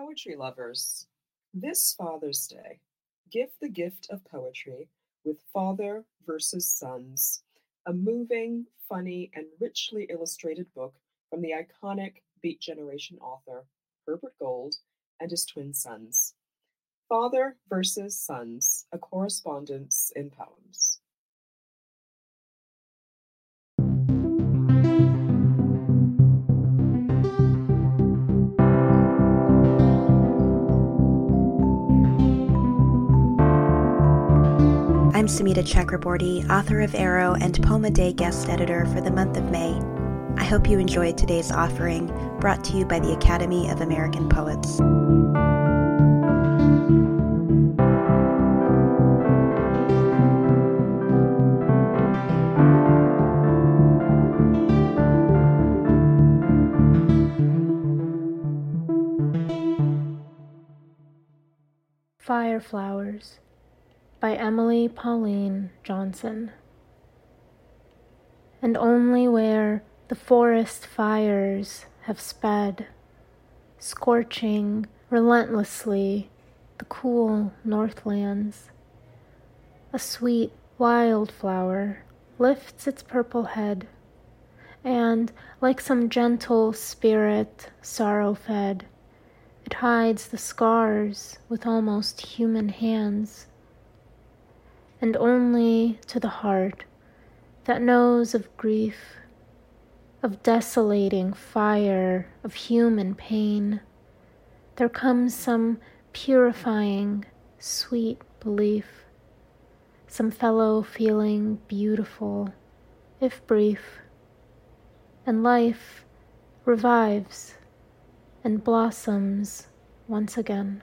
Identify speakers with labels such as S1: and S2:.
S1: poetry lovers. This Father's Day, give the gift of poetry with Father versus Sons, a moving, funny, and richly illustrated book from the iconic Beat Generation author Herbert Gold and his twin sons. Father versus Sons, a correspondence in poems.
S2: I'm Sumita Chakraborty, author of Arrow and Poem a Day guest editor for the month of May. I hope you enjoyed today's offering, brought to you by the Academy of American Poets.
S3: Fire Flowers by Emily Pauline Johnson. And only where the forest fires have sped, scorching relentlessly the cool northlands, a sweet wildflower lifts its purple head, and like some gentle spirit sorrow fed, it hides the scars with almost human hands and only to the heart that knows of grief, of desolating fire, of human pain, there comes some purifying, sweet belief, some fellow feeling beautiful, if brief, and life revives and blossoms once again.